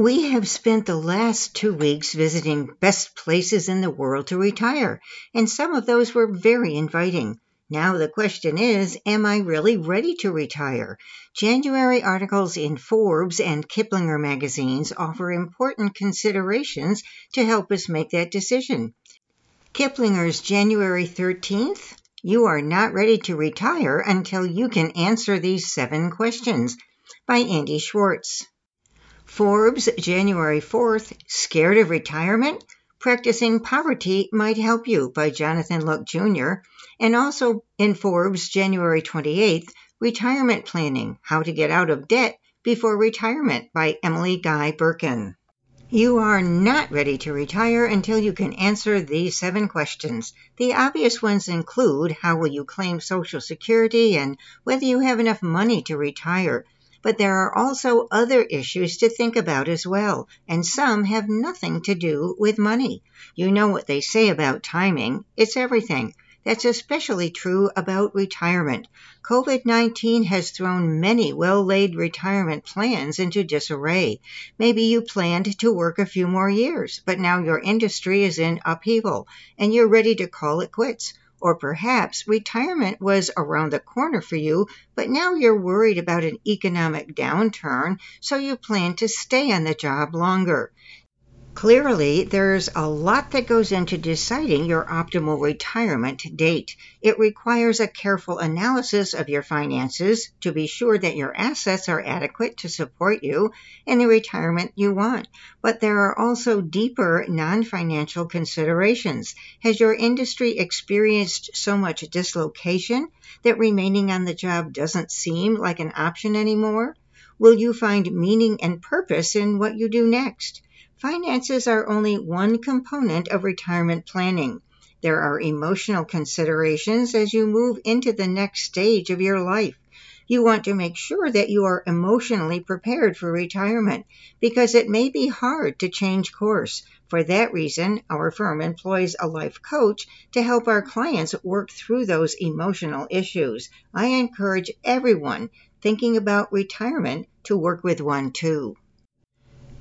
We have spent the last two weeks visiting best places in the world to retire, and some of those were very inviting. Now the question is, am I really ready to retire? January articles in Forbes and Kiplinger magazines offer important considerations to help us make that decision. Kiplinger's January 13th, you are not ready to retire until you can answer these seven questions by Andy Schwartz. Forbes, January 4th, Scared of Retirement? Practicing Poverty Might Help You by Jonathan Look Jr. And also in Forbes, January 28th, Retirement Planning How to Get Out of Debt Before Retirement by Emily Guy Birken. You are not ready to retire until you can answer these seven questions. The obvious ones include how will you claim Social Security and whether you have enough money to retire but there are also other issues to think about as well, and some have nothing to do with money. You know what they say about timing, it's everything. That's especially true about retirement. COVID 19 has thrown many well laid retirement plans into disarray. Maybe you planned to work a few more years, but now your industry is in upheaval and you're ready to call it quits. Or perhaps retirement was around the corner for you, but now you're worried about an economic downturn, so you plan to stay on the job longer. Clearly, there's a lot that goes into deciding your optimal retirement date. It requires a careful analysis of your finances to be sure that your assets are adequate to support you in the retirement you want. But there are also deeper non financial considerations. Has your industry experienced so much dislocation that remaining on the job doesn't seem like an option anymore? Will you find meaning and purpose in what you do next? Finances are only one component of retirement planning. There are emotional considerations as you move into the next stage of your life. You want to make sure that you are emotionally prepared for retirement because it may be hard to change course. For that reason, our firm employs a life coach to help our clients work through those emotional issues. I encourage everyone thinking about retirement to work with one too.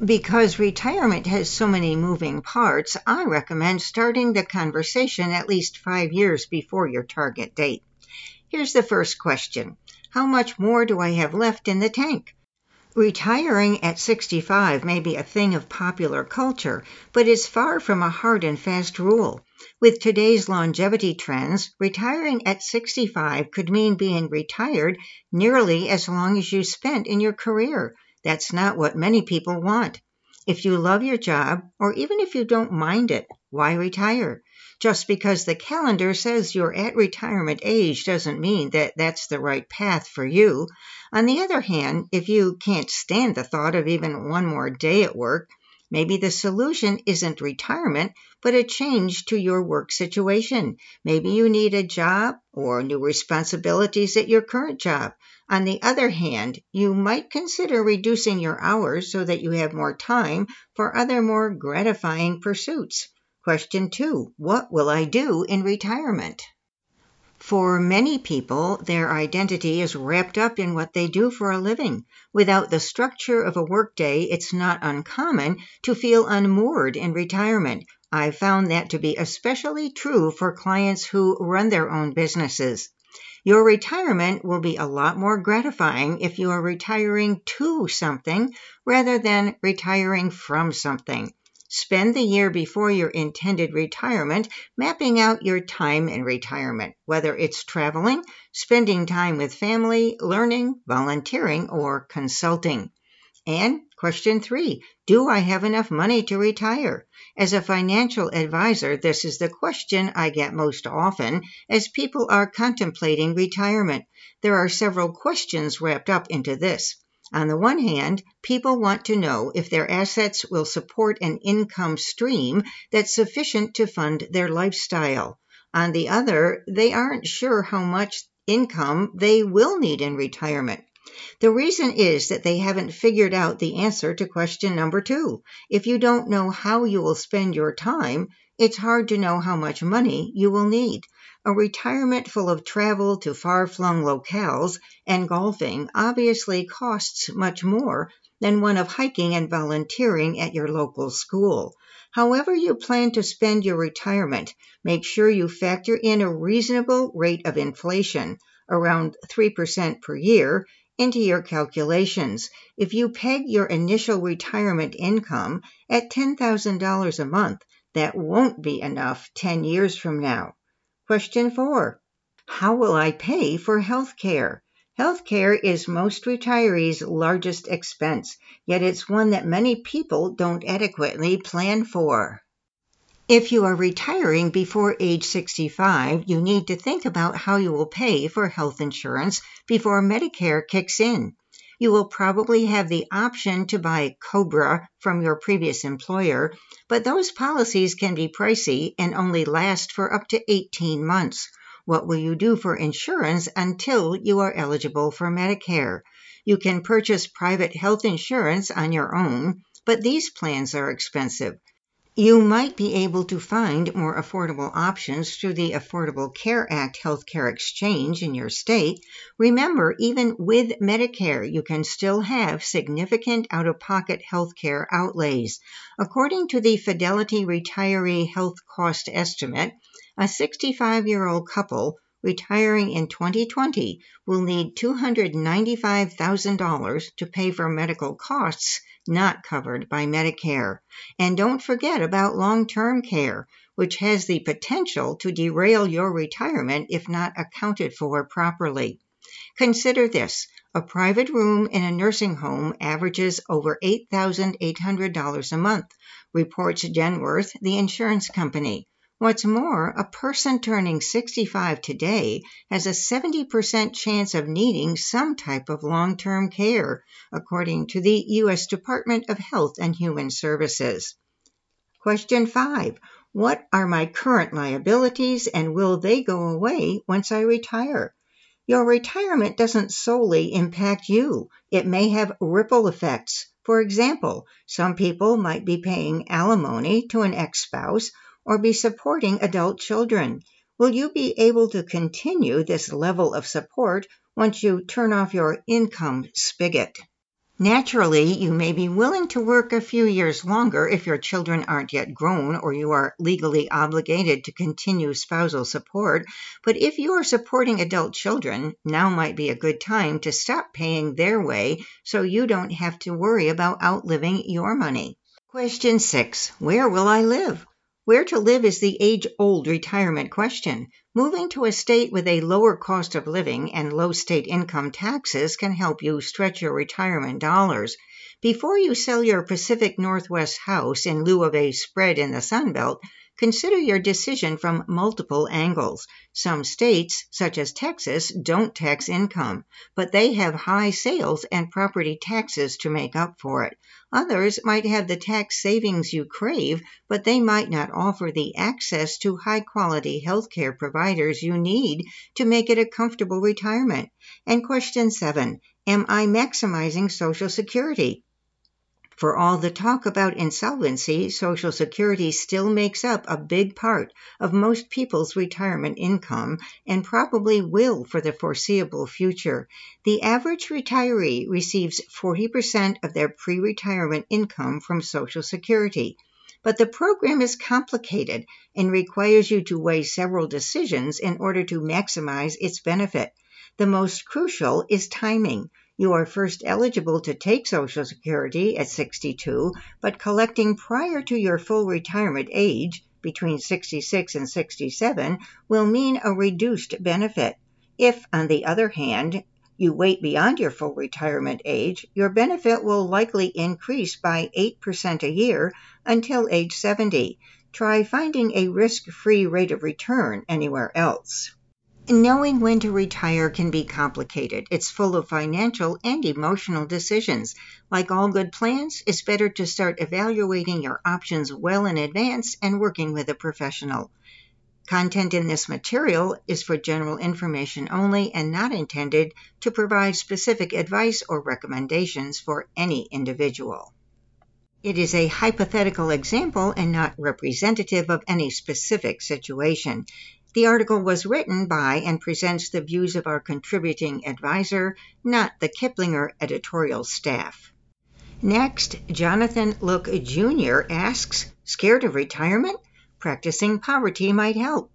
Because retirement has so many moving parts, I recommend starting the conversation at least five years before your target date. Here's the first question How much more do I have left in the tank? Retiring at 65 may be a thing of popular culture, but is far from a hard and fast rule. With today's longevity trends, retiring at 65 could mean being retired nearly as long as you spent in your career. That's not what many people want. If you love your job, or even if you don't mind it, why retire? Just because the calendar says you're at retirement age doesn't mean that that's the right path for you. On the other hand, if you can't stand the thought of even one more day at work, maybe the solution isn't retirement, but a change to your work situation. Maybe you need a job or new responsibilities at your current job. On the other hand, you might consider reducing your hours so that you have more time for other more gratifying pursuits. Question two What will I do in retirement? For many people, their identity is wrapped up in what they do for a living. Without the structure of a workday, it's not uncommon to feel unmoored in retirement. I've found that to be especially true for clients who run their own businesses. Your retirement will be a lot more gratifying if you are retiring to something rather than retiring from something. Spend the year before your intended retirement mapping out your time in retirement, whether it's traveling, spending time with family, learning, volunteering, or consulting. And question three Do I have enough money to retire? As a financial advisor, this is the question I get most often as people are contemplating retirement. There are several questions wrapped up into this. On the one hand, people want to know if their assets will support an income stream that's sufficient to fund their lifestyle. On the other, they aren't sure how much income they will need in retirement. The reason is that they haven't figured out the answer to question number two. If you don't know how you will spend your time, it's hard to know how much money you will need. A retirement full of travel to far flung locales and golfing obviously costs much more than one of hiking and volunteering at your local school. However, you plan to spend your retirement, make sure you factor in a reasonable rate of inflation, around 3% per year, into your calculations. If you peg your initial retirement income at $10,000 a month, that won't be enough 10 years from now. Question four How will I pay for health care? Health care is most retirees' largest expense, yet it's one that many people don't adequately plan for. If you are retiring before age 65, you need to think about how you will pay for health insurance before Medicare kicks in. You will probably have the option to buy COBRA from your previous employer, but those policies can be pricey and only last for up to 18 months. What will you do for insurance until you are eligible for Medicare? You can purchase private health insurance on your own, but these plans are expensive. You might be able to find more affordable options through the Affordable Care Act healthcare exchange in your state. Remember, even with Medicare, you can still have significant out of pocket healthcare outlays. According to the Fidelity Retiree Health Cost Estimate, a 65 year old couple retiring in 2020 will need $295,000 to pay for medical costs not covered by Medicare. And don't forget about long term care, which has the potential to derail your retirement if not accounted for properly. Consider this a private room in a nursing home averages over $8,800 a month, reports Genworth, the insurance company. What's more, a person turning 65 today has a 70% chance of needing some type of long term care, according to the U.S. Department of Health and Human Services. Question 5. What are my current liabilities and will they go away once I retire? Your retirement doesn't solely impact you, it may have ripple effects. For example, some people might be paying alimony to an ex spouse or be supporting adult children? Will you be able to continue this level of support once you turn off your income spigot? Naturally, you may be willing to work a few years longer if your children aren't yet grown or you are legally obligated to continue spousal support. But if you are supporting adult children, now might be a good time to stop paying their way so you don't have to worry about outliving your money. Question six Where will I live? Where to live is the age old retirement question. Moving to a state with a lower cost of living and low state income taxes can help you stretch your retirement dollars. Before you sell your Pacific Northwest house in lieu of a spread in the Sun Belt, Consider your decision from multiple angles. Some states, such as Texas, don't tax income, but they have high sales and property taxes to make up for it. Others might have the tax savings you crave, but they might not offer the access to high quality healthcare providers you need to make it a comfortable retirement. And question seven Am I maximizing Social Security? For all the talk about insolvency, Social Security still makes up a big part of most people's retirement income and probably will for the foreseeable future. The average retiree receives 40% of their pre retirement income from Social Security. But the program is complicated and requires you to weigh several decisions in order to maximize its benefit. The most crucial is timing. You are first eligible to take Social Security at 62, but collecting prior to your full retirement age, between 66 and 67, will mean a reduced benefit. If, on the other hand, you wait beyond your full retirement age, your benefit will likely increase by 8% a year until age 70. Try finding a risk free rate of return anywhere else. Knowing when to retire can be complicated. It's full of financial and emotional decisions. Like all good plans, it's better to start evaluating your options well in advance and working with a professional. Content in this material is for general information only and not intended to provide specific advice or recommendations for any individual. It is a hypothetical example and not representative of any specific situation. The article was written by and presents the views of our contributing advisor, not the Kiplinger editorial staff. Next, Jonathan Look Jr. asks, Scared of retirement? Practicing poverty might help.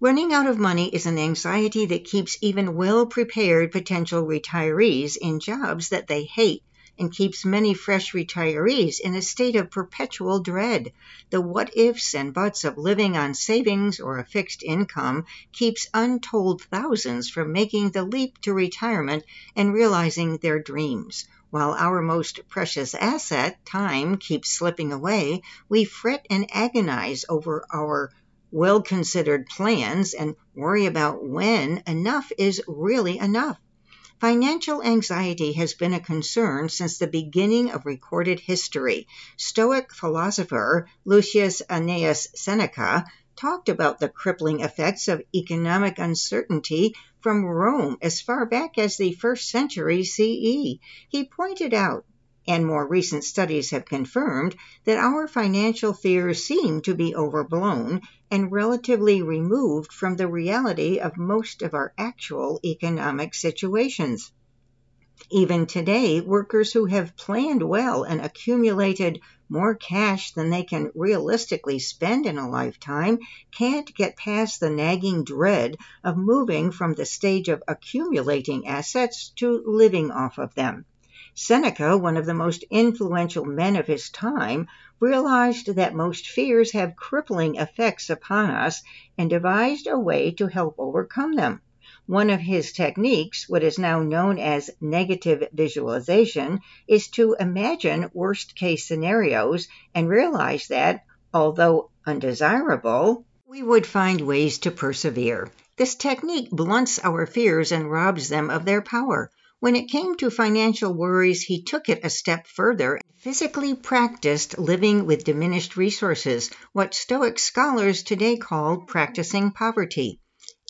Running out of money is an anxiety that keeps even well prepared potential retirees in jobs that they hate and keeps many fresh retirees in a state of perpetual dread. The what ifs and buts of living on savings or a fixed income keeps untold thousands from making the leap to retirement and realizing their dreams. While our most precious asset, time, keeps slipping away, we fret and agonize over our well considered plans and worry about when enough is really enough. Financial anxiety has been a concern since the beginning of recorded history. Stoic philosopher Lucius Annaeus Seneca talked about the crippling effects of economic uncertainty from Rome as far back as the first century CE. He pointed out and more recent studies have confirmed that our financial fears seem to be overblown and relatively removed from the reality of most of our actual economic situations. Even today, workers who have planned well and accumulated more cash than they can realistically spend in a lifetime can't get past the nagging dread of moving from the stage of accumulating assets to living off of them. Seneca, one of the most influential men of his time, realized that most fears have crippling effects upon us and devised a way to help overcome them. One of his techniques, what is now known as negative visualization, is to imagine worst case scenarios and realize that, although undesirable, we would find ways to persevere. This technique blunts our fears and robs them of their power. When it came to financial worries, he took it a step further and physically practiced living with diminished resources, what Stoic scholars today call practicing poverty.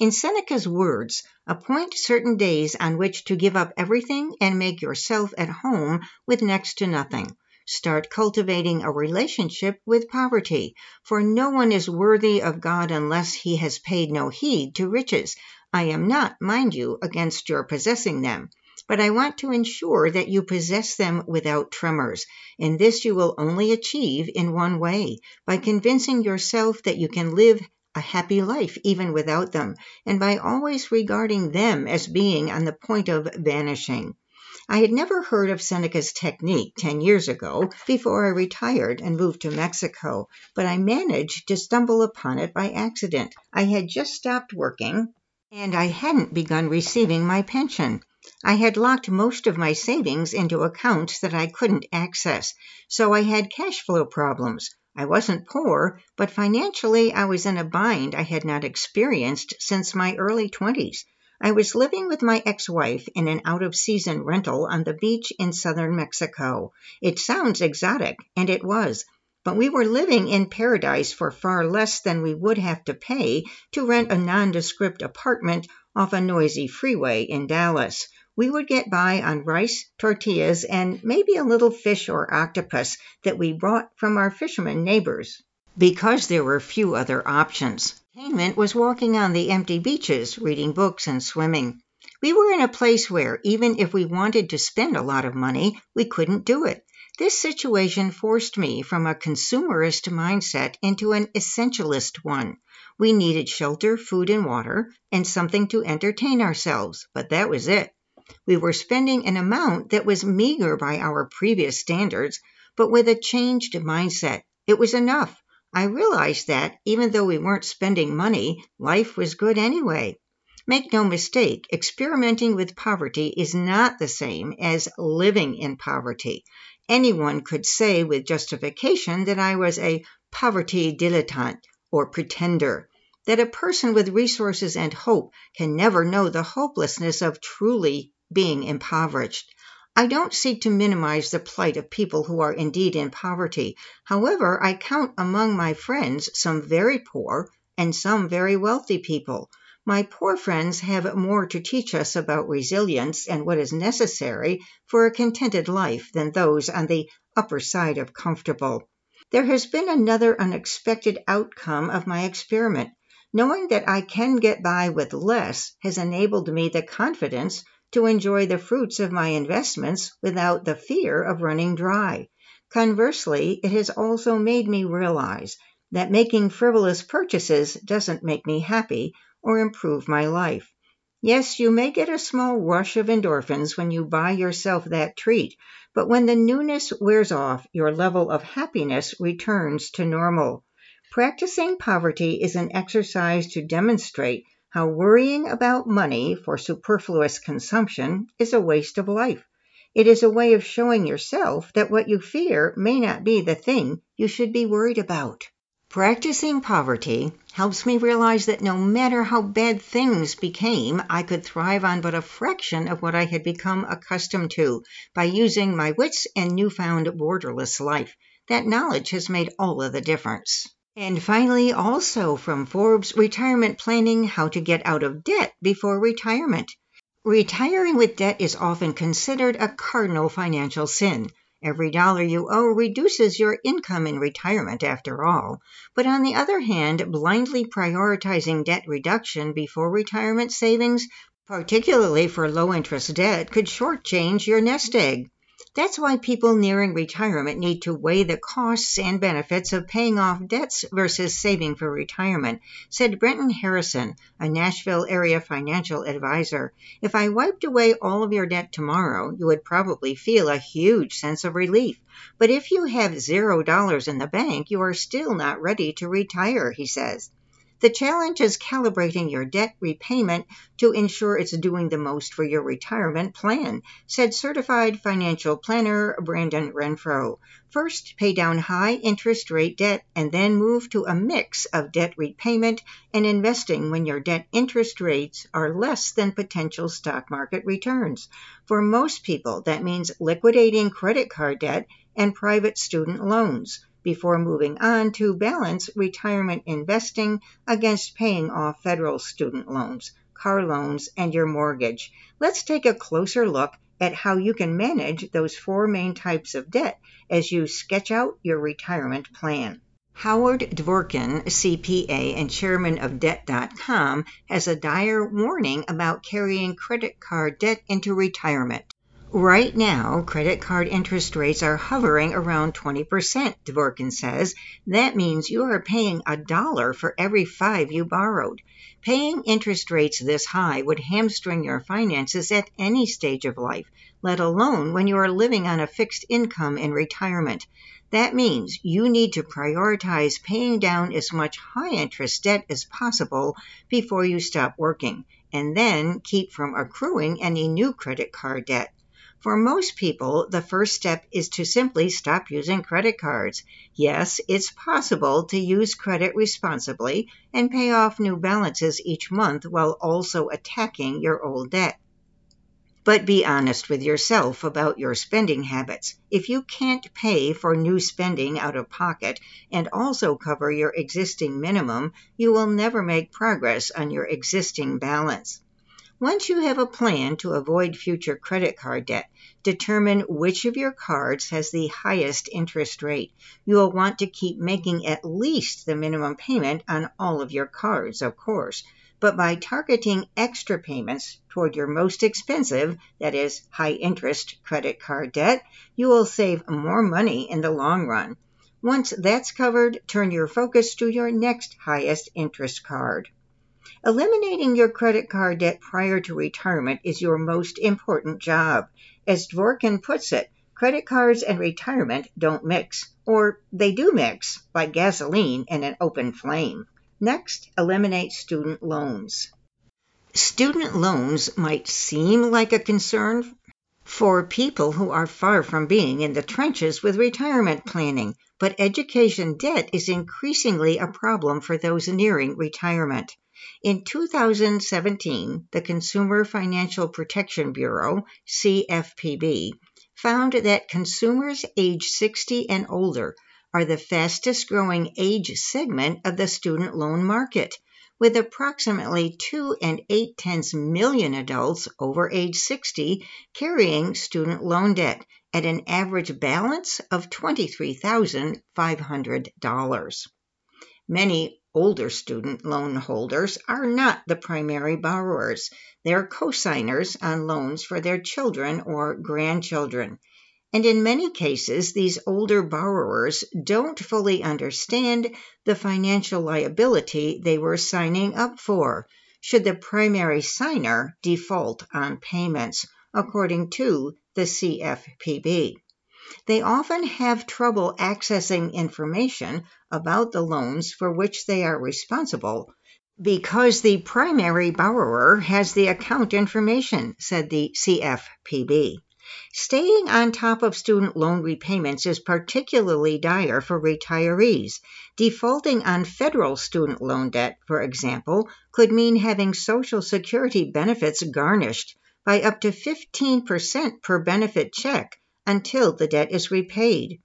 In Seneca's words, appoint certain days on which to give up everything and make yourself at home with next to nothing. Start cultivating a relationship with poverty, for no one is worthy of God unless he has paid no heed to riches. I am not, mind you, against your possessing them but I want to ensure that you possess them without tremors. And this you will only achieve in one way by convincing yourself that you can live a happy life even without them, and by always regarding them as being on the point of vanishing. I had never heard of Seneca's technique 10 years ago before I retired and moved to Mexico, but I managed to stumble upon it by accident. I had just stopped working and I hadn't begun receiving my pension. I had locked most of my savings into accounts that I couldn't access, so I had cash flow problems. I wasn't poor, but financially I was in a bind I had not experienced since my early 20s. I was living with my ex wife in an out of season rental on the beach in southern Mexico. It sounds exotic, and it was, but we were living in paradise for far less than we would have to pay to rent a nondescript apartment off a noisy freeway in Dallas we would get by on rice, tortillas, and maybe a little fish or octopus that we brought from our fishermen neighbors. Because there were few other options, entertainment was walking on the empty beaches, reading books, and swimming. We were in a place where, even if we wanted to spend a lot of money, we couldn't do it. This situation forced me from a consumerist mindset into an essentialist one. We needed shelter, food, and water, and something to entertain ourselves, but that was it. We were spending an amount that was meager by our previous standards, but with a changed mindset. It was enough. I realized that, even though we weren't spending money, life was good anyway. Make no mistake, experimenting with poverty is not the same as living in poverty. Anyone could say with justification that I was a poverty dilettante or pretender that a person with resources and hope can never know the hopelessness of truly being impoverished. I don't seek to minimize the plight of people who are indeed in poverty. However, I count among my friends some very poor and some very wealthy people. My poor friends have more to teach us about resilience and what is necessary for a contented life than those on the upper side of comfortable. There has been another unexpected outcome of my experiment. Knowing that I can get by with less has enabled me the confidence to enjoy the fruits of my investments without the fear of running dry. Conversely, it has also made me realize that making frivolous purchases doesn't make me happy or improve my life. Yes, you may get a small rush of endorphins when you buy yourself that treat, but when the newness wears off, your level of happiness returns to normal. Practicing poverty is an exercise to demonstrate how worrying about money for superfluous consumption is a waste of life. It is a way of showing yourself that what you fear may not be the thing you should be worried about. Practicing poverty helps me realize that no matter how bad things became, I could thrive on but a fraction of what I had become accustomed to by using my wits and newfound borderless life. That knowledge has made all of the difference. And finally, also from Forbes Retirement Planning How to Get Out of Debt Before Retirement. Retiring with debt is often considered a cardinal financial sin. Every dollar you owe reduces your income in retirement, after all. But on the other hand, blindly prioritizing debt reduction before retirement savings, particularly for low interest debt, could shortchange your nest egg. That's why people nearing retirement need to weigh the costs and benefits of paying off debts versus saving for retirement, said Brenton Harrison, a Nashville area financial advisor. If I wiped away all of your debt tomorrow, you would probably feel a huge sense of relief. But if you have zero dollars in the bank, you are still not ready to retire, he says. The challenge is calibrating your debt repayment to ensure it's doing the most for your retirement plan, said certified financial planner Brandon Renfro. First, pay down high interest rate debt and then move to a mix of debt repayment and investing when your debt interest rates are less than potential stock market returns. For most people, that means liquidating credit card debt and private student loans before moving on to balance retirement investing against paying off federal student loans, car loans, and your mortgage. Let's take a closer look at how you can manage those four main types of debt as you sketch out your retirement plan. Howard Dvorkin, CPA and chairman of Debt.com, has a dire warning about carrying credit card debt into retirement. Right now, credit card interest rates are hovering around 20%, Dvorkin says. That means you are paying a dollar for every five you borrowed. Paying interest rates this high would hamstring your finances at any stage of life, let alone when you are living on a fixed income in retirement. That means you need to prioritize paying down as much high interest debt as possible before you stop working, and then keep from accruing any new credit card debt. For most people, the first step is to simply stop using credit cards. Yes, it's possible to use credit responsibly and pay off new balances each month while also attacking your old debt. But be honest with yourself about your spending habits. If you can't pay for new spending out of pocket and also cover your existing minimum, you will never make progress on your existing balance. Once you have a plan to avoid future credit card debt, determine which of your cards has the highest interest rate. You will want to keep making at least the minimum payment on all of your cards, of course. But by targeting extra payments toward your most expensive, that is, high interest credit card debt, you will save more money in the long run. Once that's covered, turn your focus to your next highest interest card. Eliminating your credit card debt prior to retirement is your most important job. As Dvorkin puts it, credit cards and retirement don't mix, or they do mix, like gasoline in an open flame. Next, eliminate student loans. Student loans might seem like a concern for people who are far from being in the trenches with retirement planning, but education debt is increasingly a problem for those nearing retirement. In 2017, the Consumer Financial Protection Bureau, CFPB, found that consumers age 60 and older are the fastest growing age segment of the student loan market, with approximately 2 and 8 tenths million adults over age 60 carrying student loan debt at an average balance of $23,500. Many older student loan holders are not the primary borrowers. They're cosigners on loans for their children or grandchildren. And in many cases, these older borrowers don't fully understand the financial liability they were signing up for should the primary signer default on payments, according to the CFPB. They often have trouble accessing information about the loans for which they are responsible because the primary borrower has the account information, said the CFPB. Staying on top of student loan repayments is particularly dire for retirees. Defaulting on federal student loan debt, for example, could mean having Social Security benefits garnished by up to 15% per benefit check until the debt is repaid.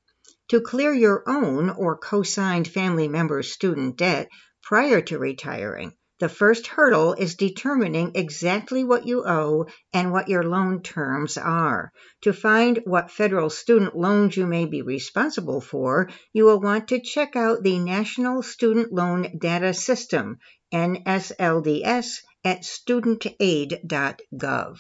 To clear your own or co signed family member's student debt prior to retiring, the first hurdle is determining exactly what you owe and what your loan terms are. To find what federal student loans you may be responsible for, you will want to check out the National Student Loan Data System, NSLDS, at studentaid.gov.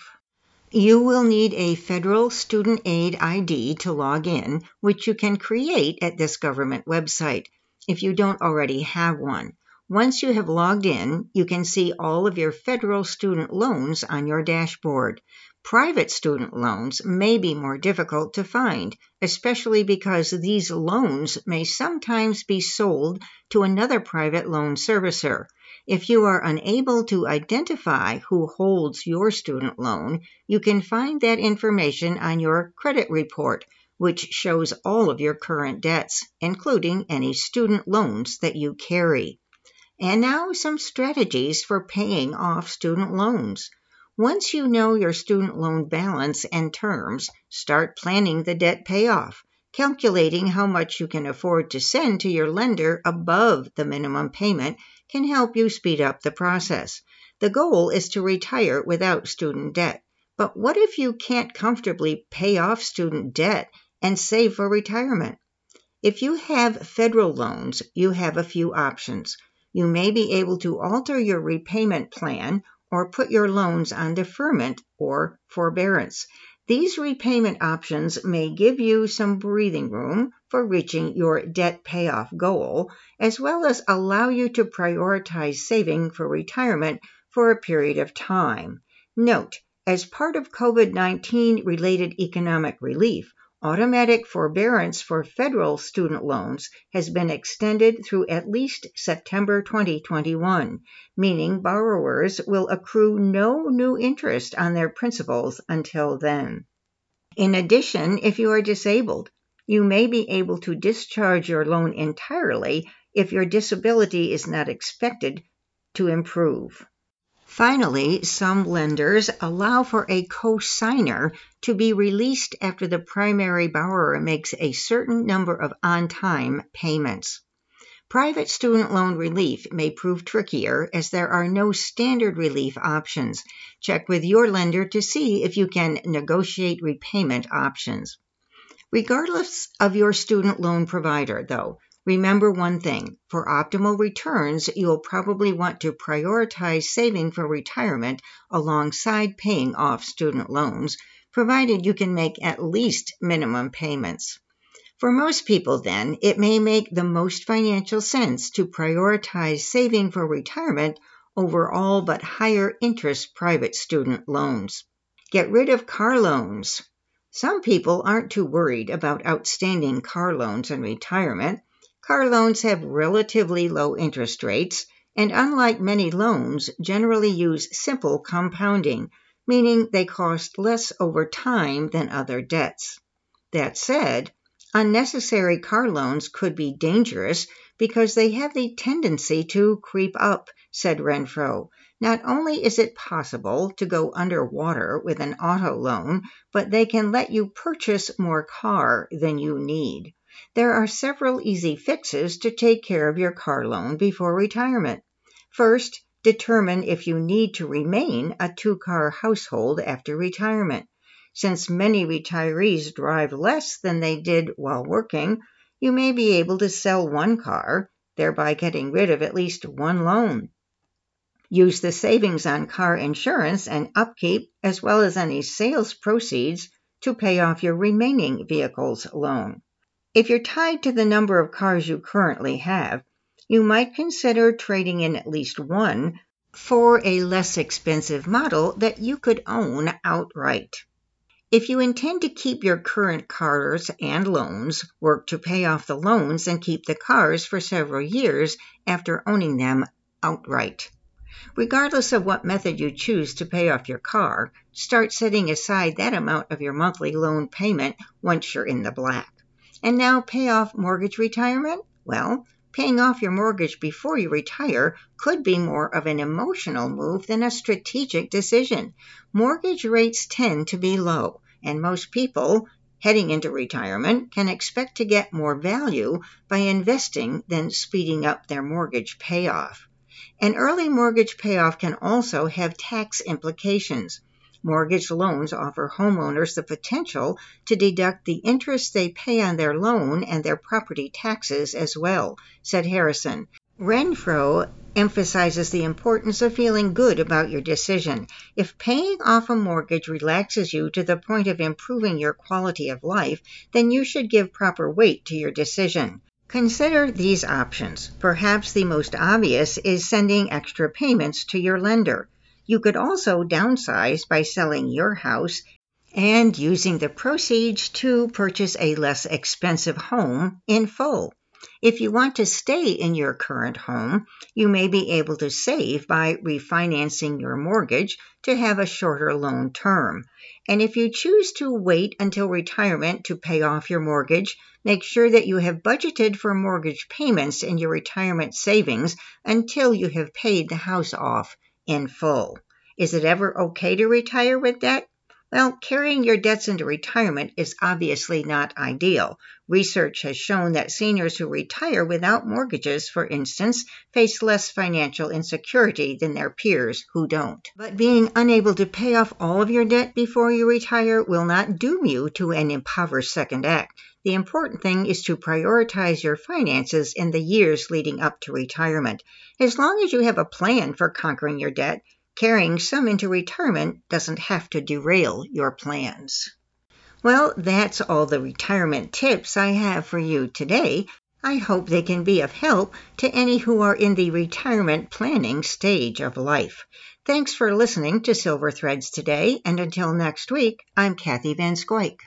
You will need a federal student aid ID to log in, which you can create at this government website if you don't already have one. Once you have logged in, you can see all of your federal student loans on your dashboard. Private student loans may be more difficult to find, especially because these loans may sometimes be sold to another private loan servicer. If you are unable to identify who holds your student loan, you can find that information on your credit report, which shows all of your current debts, including any student loans that you carry. And now some strategies for paying off student loans. Once you know your student loan balance and terms, start planning the debt payoff. Calculating how much you can afford to send to your lender above the minimum payment can help you speed up the process. The goal is to retire without student debt. But what if you can't comfortably pay off student debt and save for retirement? If you have federal loans, you have a few options you may be able to alter your repayment plan or put your loans on deferment or forbearance. These repayment options may give you some breathing room for reaching your debt payoff goal, as well as allow you to prioritize saving for retirement for a period of time. Note, as part of COVID 19 related economic relief, Automatic forbearance for federal student loans has been extended through at least September 2021, meaning borrowers will accrue no new interest on their principals until then. In addition, if you are disabled, you may be able to discharge your loan entirely if your disability is not expected to improve. Finally, some lenders allow for a cosigner to be released after the primary borrower makes a certain number of on time payments. Private student loan relief may prove trickier as there are no standard relief options. Check with your lender to see if you can negotiate repayment options. Regardless of your student loan provider, though, Remember one thing for optimal returns, you'll probably want to prioritize saving for retirement alongside paying off student loans, provided you can make at least minimum payments. For most people, then, it may make the most financial sense to prioritize saving for retirement over all but higher interest private student loans. Get rid of car loans. Some people aren't too worried about outstanding car loans in retirement. Car loans have relatively low interest rates and, unlike many loans, generally use simple compounding, meaning they cost less over time than other debts. That said, unnecessary car loans could be dangerous because they have the tendency to creep up, said Renfro. Not only is it possible to go underwater with an auto loan, but they can let you purchase more car than you need. There are several easy fixes to take care of your car loan before retirement. First, determine if you need to remain a two car household after retirement. Since many retirees drive less than they did while working, you may be able to sell one car, thereby getting rid of at least one loan. Use the savings on car insurance and upkeep, as well as any sales proceeds, to pay off your remaining vehicle's loan. If you're tied to the number of cars you currently have, you might consider trading in at least one for a less expensive model that you could own outright. If you intend to keep your current cars and loans, work to pay off the loans and keep the cars for several years after owning them outright. Regardless of what method you choose to pay off your car, start setting aside that amount of your monthly loan payment once you're in the black. And now pay off mortgage retirement? Well, Paying off your mortgage before you retire could be more of an emotional move than a strategic decision. Mortgage rates tend to be low, and most people heading into retirement can expect to get more value by investing than speeding up their mortgage payoff. An early mortgage payoff can also have tax implications. Mortgage loans offer homeowners the potential to deduct the interest they pay on their loan and their property taxes as well, said Harrison. Renfro emphasizes the importance of feeling good about your decision. If paying off a mortgage relaxes you to the point of improving your quality of life, then you should give proper weight to your decision. Consider these options. Perhaps the most obvious is sending extra payments to your lender. You could also downsize by selling your house and using the proceeds to purchase a less expensive home in full. If you want to stay in your current home, you may be able to save by refinancing your mortgage to have a shorter loan term. And if you choose to wait until retirement to pay off your mortgage, make sure that you have budgeted for mortgage payments in your retirement savings until you have paid the house off in full. Is it ever okay to retire with debt? Well, carrying your debts into retirement is obviously not ideal. Research has shown that seniors who retire without mortgages, for instance, face less financial insecurity than their peers who don't. But being unable to pay off all of your debt before you retire will not doom you to an impoverished second act. The important thing is to prioritize your finances in the years leading up to retirement. As long as you have a plan for conquering your debt, carrying some into retirement doesn't have to derail your plans. Well, that's all the retirement tips I have for you today. I hope they can be of help to any who are in the retirement planning stage of life. Thanks for listening to Silver Threads today, and until next week, I'm Kathy Van Scoik.